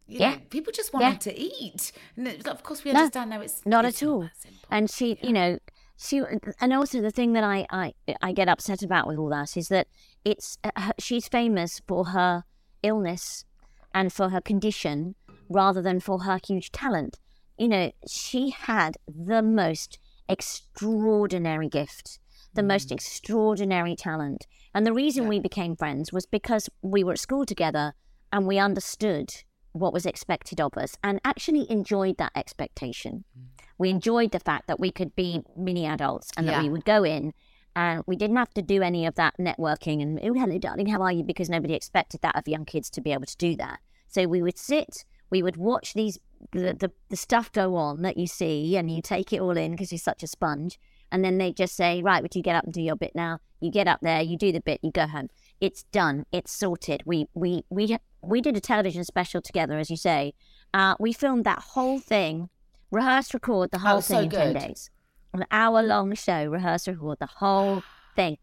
you Yeah. know, people just Yeah. to eat and of course we No, understand now it's not it's at all. that. And she, you know, she, uh, and also the thing that I, I, I get upset about with all that is that it's uh, she's famous for her illness and for her condition rather than for her huge talent. You know, she had the most extraordinary gift, the hmm. most extraordinary talent. And the reason we became friends was because we were at school together and we understood what was expected of us and actually enjoyed that expectation. Hmm. We enjoyed the fact that we could be mini adults and that Yeah. we would go in and we didn't have to do any of that networking and, oh, hello, darling, how are you? Because nobody expected that of young kids to be able to do that. So we would sit, we would watch these, the, the, the stuff go on that you see and you take it all in because you're such a sponge. And then they just say, right, would you get up and do your bit now? You get up there, you do the bit, you go home. It's done. It's sorted. We we we we did a television special together, as you say. Uh, we filmed that whole thing, rehearse, record the whole Oh, so thing in ten days. An hour long show, rehearse, record the whole thing.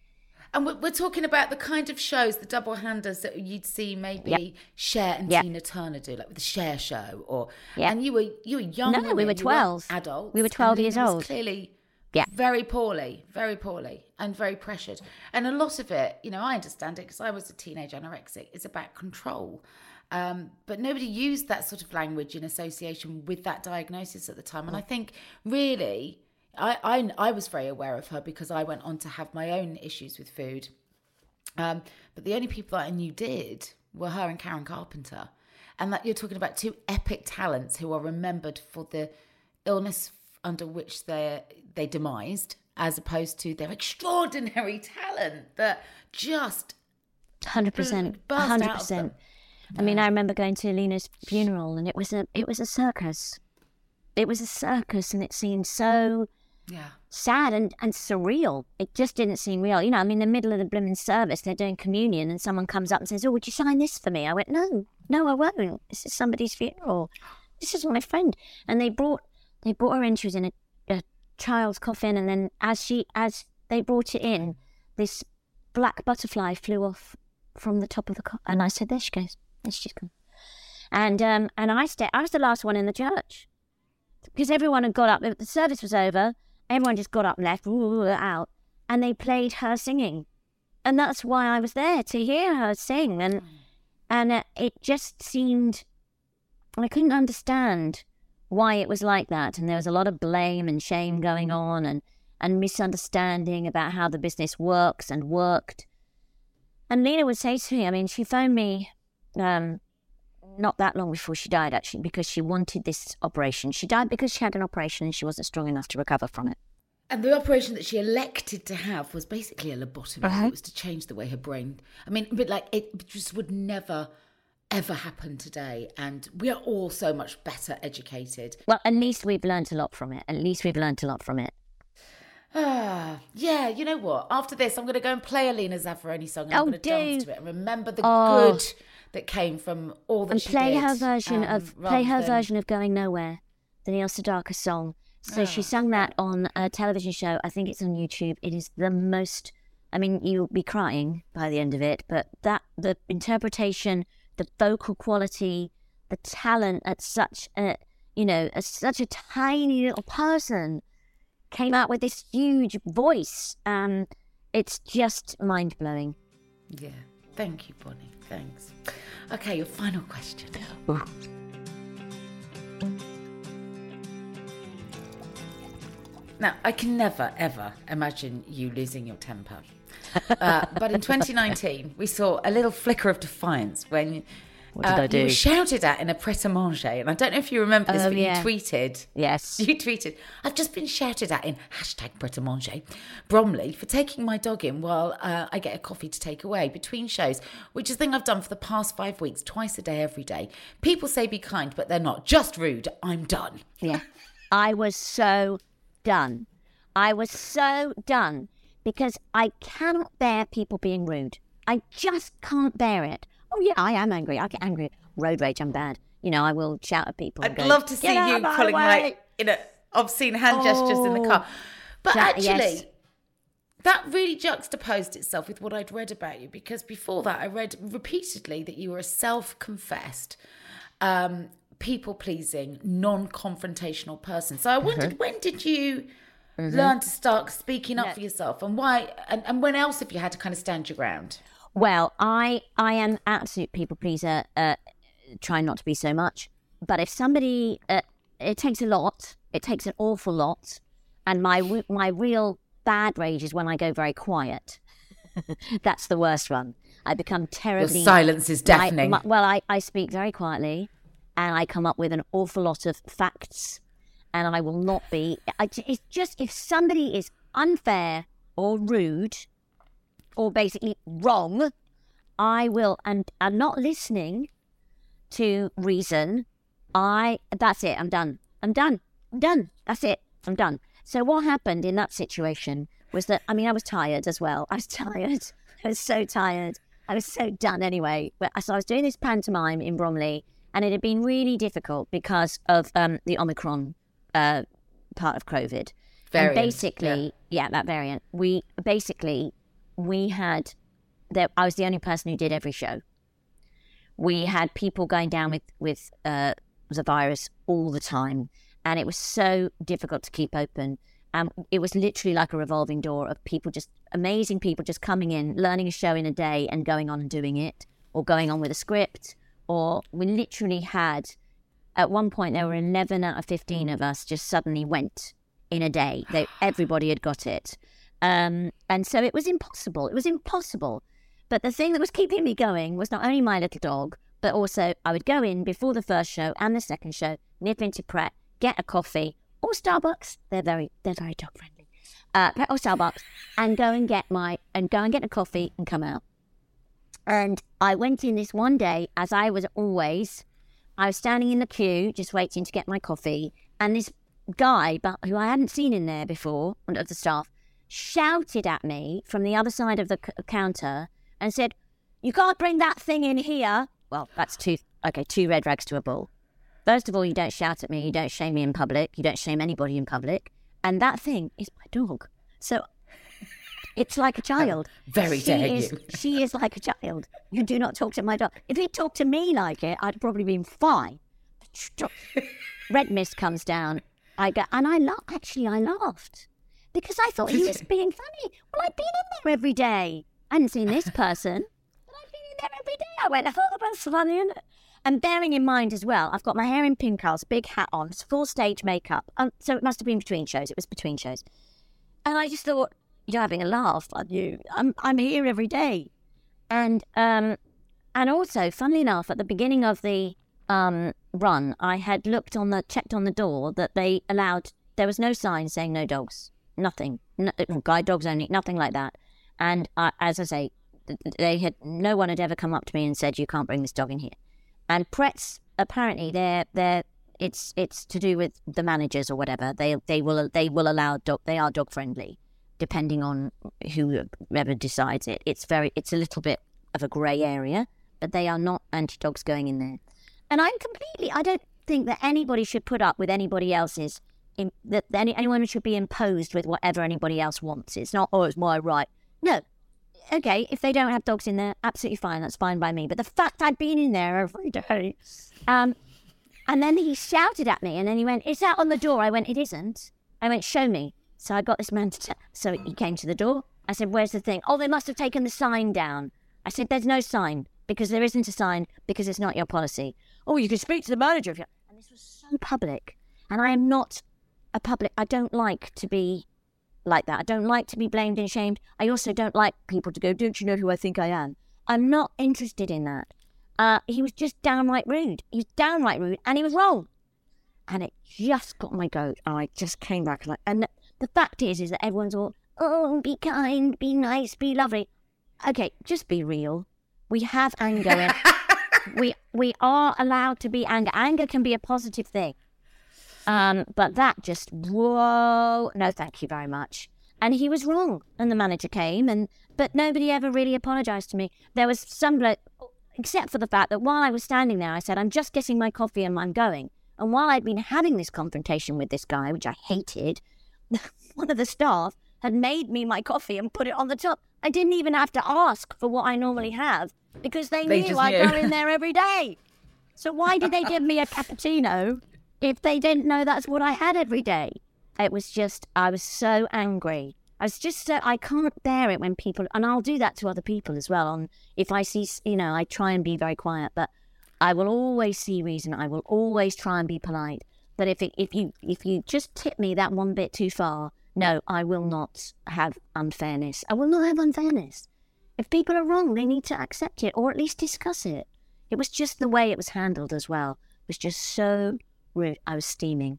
and we're, we're talking about the kind of shows the double handers that you'd see maybe Cher and Yep. Tina Turner do like the Cher show or Yep. and you were you were young No, women, we were 12. adults We were 12 years old. clearly Yeah. very poorly very poorly and very pressured and a lot of it you know I understand it because I was a teenage anorexic it's about control um, but nobody used that sort of language in association with that diagnosis at the time. And I think really I, I I was very aware of her because I went on to have my own issues with food. Um, but the only people that I knew did were her and Karen Carpenter. And that you're talking about two epic talents who are remembered for the illness under which they they demised, as opposed to their extraordinary talent that just Hundred percent, hundred percent. I mean, I remember going to Lena's funeral, and it was a it was a circus. It was a circus, and it seemed so yeah. sad and, and surreal. It just didn't seem real. You know, I'm in the middle of the blooming service, they're doing communion, and someone comes up and says, Oh, would you sign this for me? I went, No, no, I won't. This is somebody's funeral. This is my friend. And they brought they brought her in, she was in a, a child's coffin, and then as she as they brought it in, this black butterfly flew off from the top of the coffin. And I said, There she goes. There she's. And um and I sta I was the last one in the church because everyone had got up. The service was over. everyone just got up and left out, and they played her singing, and that's why I was there to hear her sing, and and uh, it just seemed I couldn't understand why it was like that, and there was a lot of blame and shame going on, and and misunderstanding about how the business works and worked. And Lena would say to me, I mean, she phoned me um, not that long before she died, actually, because she wanted this operation. She died because she had an operation and she wasn't strong enough to recover from it. And the operation that she elected to have was basically a lobotomy. Uh-huh. It was to change the way her brain. I mean, but like it just would never, ever happen today. And we are all so much better educated. Well, at least we've learned a lot from it. At least we've learned a lot from it. Ah, yeah. You know what? After this, I'm going to go and play a Lena Zavaroni song. And I'm Oh, going to dance to it and remember the Oh. good that came from all that and she play did, her version um, of play her than- version of Going Nowhere, the Neil Sedaka song. So she sang that on a television show. I think it's on YouTube. It is the most. I mean, you'll be crying by the end of it, but that the interpretation, the vocal quality, the talent at such a you know, as such a tiny little person came out with this huge voice. Um, it's just mind blowing. Yeah. Thank you, Bonnie. Thanks. Okay, your final question. Now, I can never, ever imagine you losing your temper. Uh, but in 2019, we saw a little flicker of defiance when What did uh, I do? you were shouted at in a pret a manger. And I don't know if you remember this, Oh, but yeah. you tweeted. Yes. You tweeted, I've just been shouted at in hashtag Pret a Manger, Bromley, for taking my dog in while uh, I get a coffee to take away between shows, which is a thing I've done for the past five weeks, twice a day, every day. People say be kind, but they're not. Just rude. I'm done. Yeah. I was so done. I was so done because I cannot bear people being rude. I just can't bear it. Oh, yeah, I am angry. I get angry. Road rage, I'm bad. You know, I will shout at people. I'd go, love to see you my pulling way." like, you know, obscene hand gestures in the car. But Ja- actually, yes. that really juxtaposed itself with what I'd read about you because before that, I read repeatedly that you were a self confessed, um, people pleasing, non confrontational person. So I wondered, when did you learn to start speaking up for yourself and why? And, and when else have you had to kind of stand your ground? Well, I I am absolute people pleaser. Uh, try not to be so much. But if somebody, uh, it takes a lot. It takes an awful lot. And my my real bad rage is when I go very quiet. That's the worst one. I become Your terribly. silence is I- deafening. my- well, I, I speak very quietly, and I come up with an awful lot of facts, and I will not be. I, it's just if somebody is unfair or rude, or basically wrong, I will and I'm not listening to reason. I that's it. I'm done. I'm done. I'm done. That's it. I'm done. So what happened in that situation was that I mean I was tired as well. I was tired. I was so tired. I was so done anyway. But so I was doing this pantomime in Bromley, and it had been really difficult because of um, the Omicron uh, part of COVID. Variant, and basically, yeah. that variant. We basically we had that I was the only person who did every show. We had people going down with with uh, the virus all the time, and it was so difficult to keep open. Um, it was literally like a revolving door of people, just amazing people, just coming in, learning a show in a day, and going on and doing it, or going on with a script. Or we literally had, at one point, there were eleven out of fifteen of us just suddenly went in a day. They, everybody had got it, um, and so it was impossible. It was impossible. But the thing that was keeping me going was not only my little dog, but also I would go in before the first show and the second show, nip into Pret, get a coffee or Starbucks. They're very they're very dog friendly. Uh, Pret or Starbucks, and go and get my and go and get a coffee and come out. And I went in this one day, as I was always. I was standing in the queue, just waiting to get my coffee, and this guy, but who I hadn't seen in there before, one of the staff, shouted at me from the other side of the c- counter and said, "You can't bring that thing in here." Well, that's two. Okay, two red rags to a bull. First of all, you don't shout at me. You don't shame me in public. You don't shame anybody in public. And that thing is my dog. So it's like a child. very she dare is, you. She is like a child. You do not talk to my dog. If he talked to me like it, I'd probably been fine. Red mist comes down. I go, and I laugh. Actually, I laughed. Because I thought he was being funny. Well, I'd been in there every day. I hadn't seen this person, but I'd been in there every day. I went, oh, that's funny, isn't it? And bearing in mind as well, I've got my hair in pin curls, big hat on, full stage makeup. Um, so it must have been between shows. It was between shows. And I just thought, you're having a laugh, aren't you? I'm, I'm here every day. And um, and also, funnily enough, at the beginning of the um, run, I had looked on the checked on the door that they allowed. There was no sign saying no dogs, nothing, no, guide dogs only, nothing like that. And uh, as I say, they had no one had ever come up to me and said you can't bring this dog in here. And Pretz apparently they're they're it's it's to do with the managers or whatever. They they will they will allow dog they are dog friendly, depending on whoever decides it. It's very it's a little bit of a grey area, but they are not anti dogs going in there. And I'm completely I don't think that anybody should put up with anybody else's in, that any, anyone should be imposed with whatever anybody else wants. It's not oh it's my right. No, okay, if they don't have dogs in there, absolutely fine. That's fine by me. But the fact I'd been in there every day, um, and then he shouted at me, and then he went, "Is that on the door?" I went, "It isn't." I went, "Show me." So I got this man to. T- so he came to the door. I said, "Where's the thing?" Oh, they must have taken the sign down. I said, "There's no sign because there isn't a sign because it's not your policy." Oh, you can speak to the manager if you. And this was so public, and I am not a public. I don't like to be like that. I don't like to be blamed and shamed. I also don't like people to go, Don't you know who I think I am? I'm not interested in that. Uh, he was just downright rude. He was downright rude and he was wrong. And it just got my goat. And I just came back and, like, and the fact is, is that everyone's all, oh, be kind, be nice, be lovely. Okay, just be real. We have anger in. we we are allowed to be anger. Anger can be a positive thing. Um, but that just, whoa, no, thank you very much. And he was wrong. And the manager came, and but nobody ever really apologized to me. There was some bloke, except for the fact that while I was standing there, I said, I'm just getting my coffee and I'm going. And while I'd been having this confrontation with this guy, which I hated, one of the staff had made me my coffee and put it on the top. I didn't even have to ask for what I normally have because they, they knew I go in there every day. So why did they give me a cappuccino if they didn't know that's what I had every day. It was just, I was so angry. I was just so, I can't bear it when people, and I'll do that to other people as well. On if I see, you know, I try and be very quiet, but I will always see reason. I will always try and be polite. But if it, if you if you just tip me that one bit too far, no, I will not have unfairness. I will not have unfairness. If people are wrong, they need to accept it or at least discuss it. It was just the way it was handled as well. It was just so rude. I was steaming,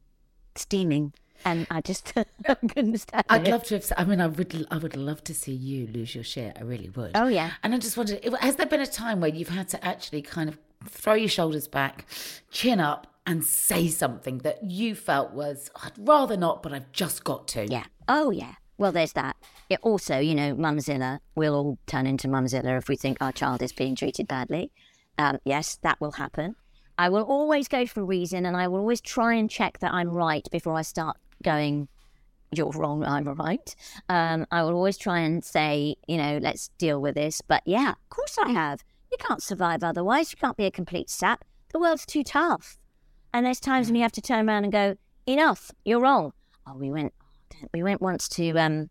steaming, and I just couldn't stand I'd it. love to have. I mean, I would. I would love to see you lose your shit. I really would. Oh yeah. And I just wondered, has there been a time where you've had to actually kind of throw your shoulders back, chin up, and say something that you felt was I'd rather not, but I've just got to. Yeah. Oh yeah. Well, there's that. It also, you know, Mumzilla. We'll all turn into Mumzilla if we think our child is being treated badly. Um, yes, that will happen. I will always go for a reason and I will always try and check that I'm right before I start going, you're wrong, I'm right. Um, I will always try and say, you know, let's deal with this. But yeah, of course I have. You can't survive otherwise. You can't be a complete sap. The world's too tough. And there's times when you have to turn around and go, enough, you're wrong. Oh, we went, we went once to um,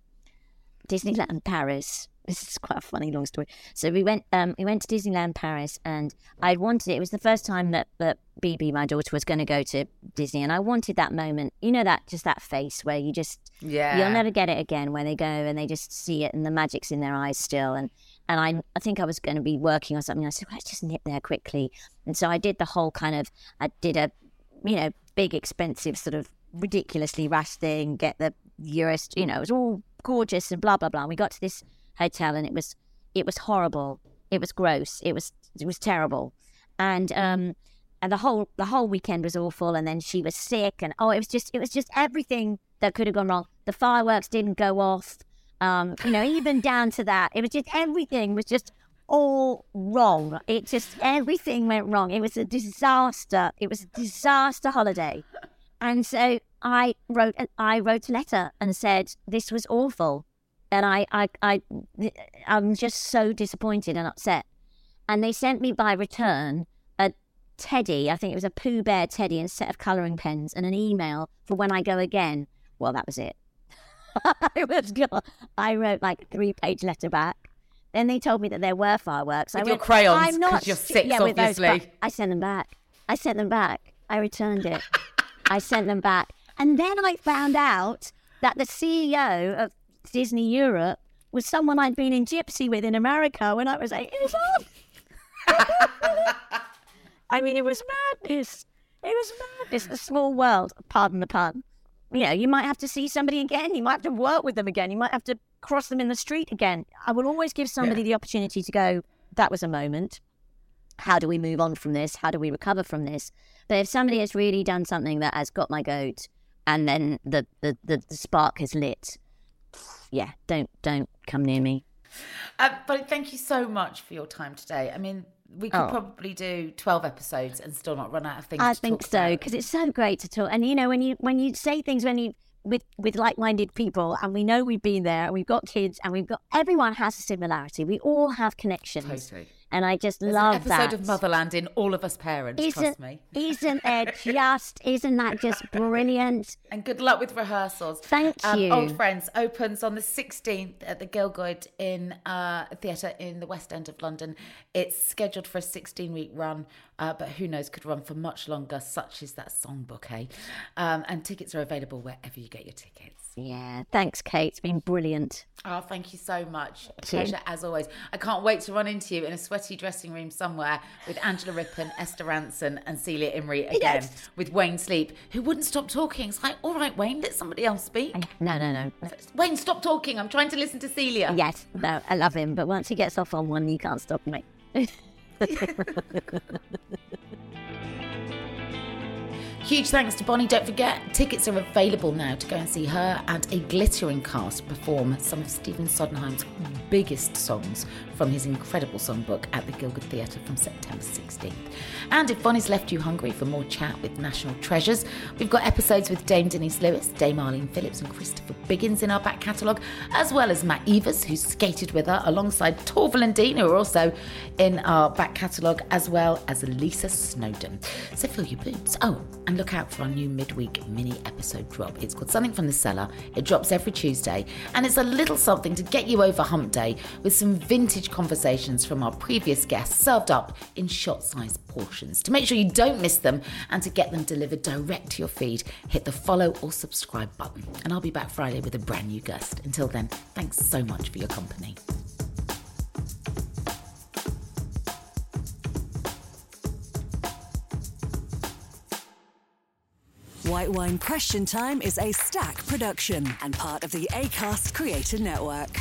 Disneyland Paris this is quite a funny long story. So we went um, we went to Disneyland Paris, and I wanted it. It was the first time that that BB, my daughter, was going to go to Disney, and I wanted that moment. You know that just that face where you just yeah you'll never get it again. Where they go and they just see it, and the magic's in their eyes still. And and I I think I was going to be working on something. I said, well, let's just nip there quickly. And so I did the whole kind of I did a you know big expensive sort of ridiculously rash thing. Get the US, you know, it was all gorgeous and blah blah blah. And we got to this hotel, and it was it was horrible. It was gross. It was it was terrible, and um and the whole the whole weekend was awful. And then she was sick, and oh, it was just it was just everything that could have gone wrong. The fireworks didn't go off. Um, you know, even down to that, it was just everything was just all wrong. It just everything went wrong. It was a disaster. It was a disaster holiday. And so I wrote I wrote a letter and said this was awful and I, I, I, I'm just so disappointed and upset. And they sent me by return a teddy. I think it was a Pooh Bear teddy and a set of colouring pens and an email for when I go again. Well, that was it. I was gone. I wrote like a three page letter back. Then they told me that there were fireworks. With I your went, crayons, I'm not you're six, yeah, with those. I sent them back. I sent them back. I returned it. I sent them back. And then I found out that the CEO of Disney Europe was someone I'd been in Gypsy with in America when I was eight years old. I mean, it was madness. It was madness. A small world. Pardon the pun. You know, you might have to see somebody again. You might have to work with them again. You might have to cross them in the street again. I will always give somebody the opportunity to go, that was a moment. How do we move on from this? How do we recover from this? But if somebody has really done something that has got my goat and then the, the, the, the spark is lit, yeah, don't don't come near me. Uh, but thank you so much for your time today. I mean, we could Oh. probably do 12 episodes and still not run out of things I think so because it's so great to talk. And you know, when you when you say things when you with with like-minded people, and we know we've been there, and we've got kids, and we've got everyone has a similarity. We all have connections, Totally. And I just There's love an episode that. of Motherland in all of us parents, isn't, trust me. isn't it just? Isn't that just brilliant? And good luck with rehearsals. Thank um, you. Old Friends opens on the 16th at the Gielgud in uh, Theatre in the West End of London. It's scheduled for a 16 week run, uh, but who knows, could run for much longer, such is that songbook, eh? Um, and tickets are available wherever you get your tickets. Yeah, thanks, Kate. It's been brilliant. Oh, thank you so much. A pleasure as always. I can't wait to run into you in a sweaty dressing room somewhere with Angela Rippon, Esther Rantzen, and Celia Imrie again Yes. with Wayne Sleep, who wouldn't stop talking. It's like, all right, Wayne, let somebody else speak. No, no, no. Wayne, stop talking. I'm trying to listen to Celia. Yes, no, I love him, but once he gets off on one, you can't stop me. camera. Huge thanks to Bonnie. Don't forget, tickets are available now to go and see her and a glittering cast perform some of Stephen Sondheim's biggest songs from his incredible songbook at the Gielgud Theatre from September 16th. And if Bonnie's left you hungry for more chat with national treasures, we've got episodes with Dame Denise Lewis, Dame Arlene Phillips, and Christopher Biggins in our back catalogue, as well as Matt Evers, who skated with her alongside Torvill and Dean, who are also in our back catalogue, as well as Lisa Snowdon. So fill your boots. Oh, and look out for our new midweek mini episode drop. It's called Something from the Cellar. It drops every Tuesday, and it's a little something to get you over hump day with some vintage conversations from our previous guests served up in shot sized portions. To make sure you don't miss them and to get them delivered direct to your feed, hit the follow or subscribe button. And I'll be back Friday with a brand new guest. Until then, thanks so much for your company. White Wine Question Time is Acast production and part of the ACAST Creator Network.